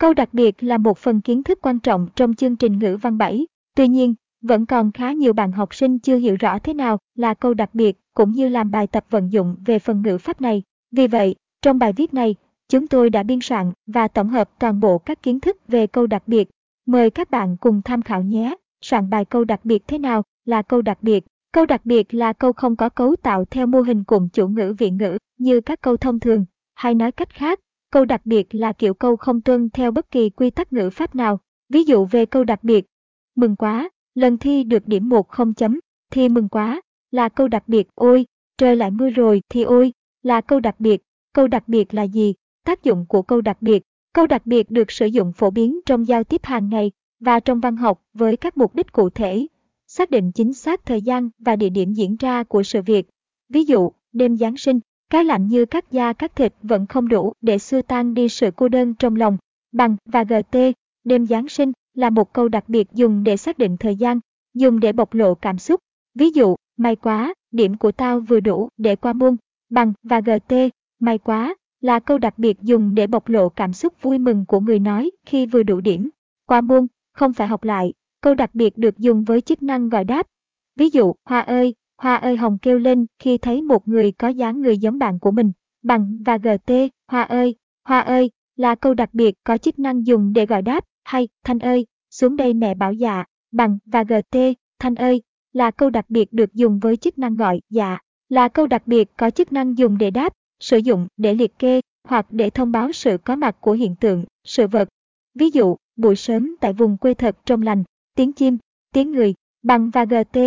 Câu đặc biệt là một phần kiến thức quan trọng trong chương trình ngữ văn 7. Tuy nhiên, vẫn còn khá nhiều bạn học sinh chưa hiểu rõ thế nào là câu đặc biệt cũng như làm bài tập vận dụng về phần ngữ pháp này. Vì vậy, trong bài viết này, chúng tôi đã biên soạn và tổng hợp toàn bộ các kiến thức về câu đặc biệt. Mời các bạn cùng tham khảo nhé. Soạn bài câu đặc biệt thế nào là câu đặc biệt? Câu đặc biệt là câu không có cấu tạo theo mô hình cụm chủ ngữ vị ngữ như các câu thông thường, hay nói cách khác, câu đặc biệt là kiểu câu không tuân theo bất kỳ quy tắc ngữ pháp nào. Ví dụ về câu đặc biệt, mừng quá, lần thi được điểm 1 không chấm, thì mừng quá, là câu đặc biệt ôi, trời lại mưa rồi thì ôi, là câu đặc biệt. Câu đặc biệt là gì? Tác dụng của câu đặc biệt. Câu đặc biệt được sử dụng phổ biến trong giao tiếp hàng ngày và trong văn học với các mục đích cụ thể, xác định chính xác thời gian và địa điểm diễn ra của sự việc. Ví dụ, đêm Giáng sinh, cái lạnh như cắt da cắt thịt vẫn không đủ để xua tan đi sự cô đơn trong lòng. Bằng và GT, đêm Giáng sinh là một câu đặc biệt dùng để xác định thời gian, dùng để bộc lộ cảm xúc. Ví dụ, may quá, điểm của tao vừa đủ để qua môn. Bằng và GT, may quá, là câu đặc biệt dùng để bộc lộ cảm xúc vui mừng của người nói khi vừa đủ điểm. Qua môn, không phải học lại, câu đặc biệt được dùng với chức năng gọi đáp. Ví dụ, Hoa ơi, Hoa ơi Hồng kêu lên khi thấy một người có dáng người giống bạn của mình. Bằng và GT, Hoa ơi, Hoa ơi, là câu đặc biệt có chức năng dùng để gọi đáp, hay Thanh ơi, xuống đây mẹ bảo dạ, bằng và GT, Thanh ơi, là câu đặc biệt được dùng với chức năng gọi dạ, là câu đặc biệt có chức năng dùng để đáp, sử dụng để liệt kê hoặc để thông báo sự có mặt của hiện tượng, sự vật. Ví dụ, buổi sớm tại vùng quê thật trong lành, tiếng chim, tiếng người, bằng và gt,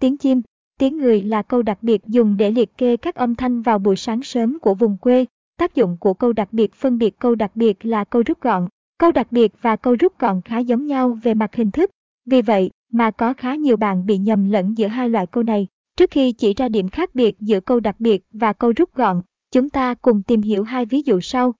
tiếng chim, tiếng người là câu đặc biệt dùng để liệt kê các âm thanh vào buổi sáng sớm của vùng quê. Tác dụng của câu đặc biệt phân biệt câu đặc biệt là câu rút gọn. Câu đặc biệt và câu rút gọn khá giống nhau về mặt hình thức. Vì vậy mà có khá nhiều bạn bị nhầm lẫn giữa hai loại câu này. Trước khi chỉ ra điểm khác biệt giữa câu đặc biệt và câu rút gọn, chúng ta cùng tìm hiểu hai ví dụ sau.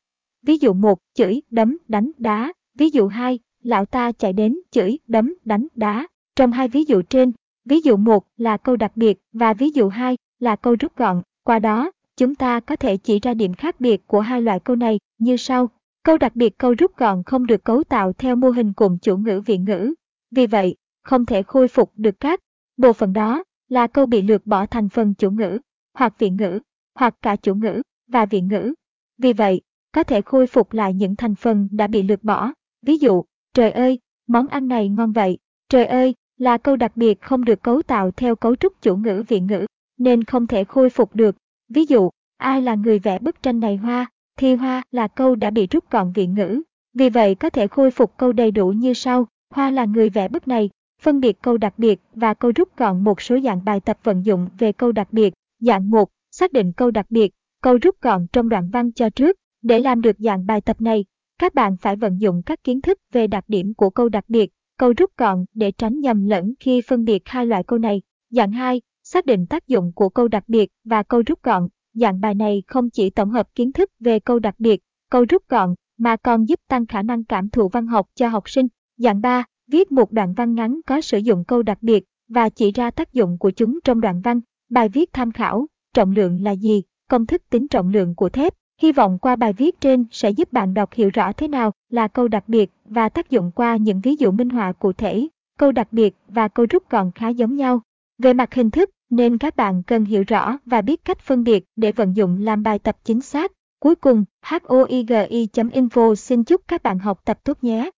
Ví dụ 1, chửi, đấm, đánh, đá. Ví dụ 2, lão ta chạy đến chửi, đấm, đánh, đá. Trong hai ví dụ trên, ví dụ 1 là câu đặc biệt và ví dụ 2 là câu rút gọn. Qua đó, chúng ta có thể chỉ ra điểm khác biệt của hai loại câu này như sau. Câu đặc biệt câu rút gọn không được cấu tạo theo mô hình cụm chủ ngữ vị ngữ. Vì vậy, không thể khôi phục được các bộ phận đó là câu bị lược bỏ thành phần chủ ngữ hoặc vị ngữ hoặc cả chủ ngữ và vị ngữ. Vì vậy, có thể khôi phục lại những thành phần đã bị lược bỏ. Ví dụ, trời ơi, món ăn này ngon vậy. Trời ơi, là câu đặc biệt không được cấu tạo theo cấu trúc chủ ngữ vị ngữ, nên không thể khôi phục được. Ví dụ, ai là người vẽ bức tranh này hoa, thì hoa là câu đã bị rút gọn vị ngữ. Vì vậy có thể khôi phục câu đầy đủ như sau, hoa là người vẽ bức này, phân biệt câu đặc biệt và câu rút gọn một số dạng bài tập vận dụng về câu đặc biệt. Dạng 1, xác định câu đặc biệt, câu rút gọn trong đoạn văn cho trước. Để làm được dạng bài tập này, các bạn phải vận dụng các kiến thức về đặc điểm của câu đặc biệt, câu rút gọn để tránh nhầm lẫn khi phân biệt hai loại câu này. Dạng 2, xác định tác dụng của câu đặc biệt và câu rút gọn. Dạng bài này không chỉ tổng hợp kiến thức về câu đặc biệt, câu rút gọn, mà còn giúp tăng khả năng cảm thụ văn học cho học sinh. Dạng 3, viết một đoạn văn ngắn có sử dụng câu đặc biệt và chỉ ra tác dụng của chúng trong đoạn văn. Bài viết tham khảo, trọng lượng là gì, công thức tính trọng lượng của thép. Hy vọng qua bài viết trên sẽ giúp bạn đọc hiểu rõ thế nào là câu đặc biệt và tác dụng qua những ví dụ minh họa cụ thể. Câu đặc biệt và câu rút gọn khá giống nhau. Về mặt hình thức, nên các bạn cần hiểu rõ và biết cách phân biệt để vận dụng làm bài tập chính xác. Cuối cùng, hoigi.info xin chúc các bạn học tập tốt nhé.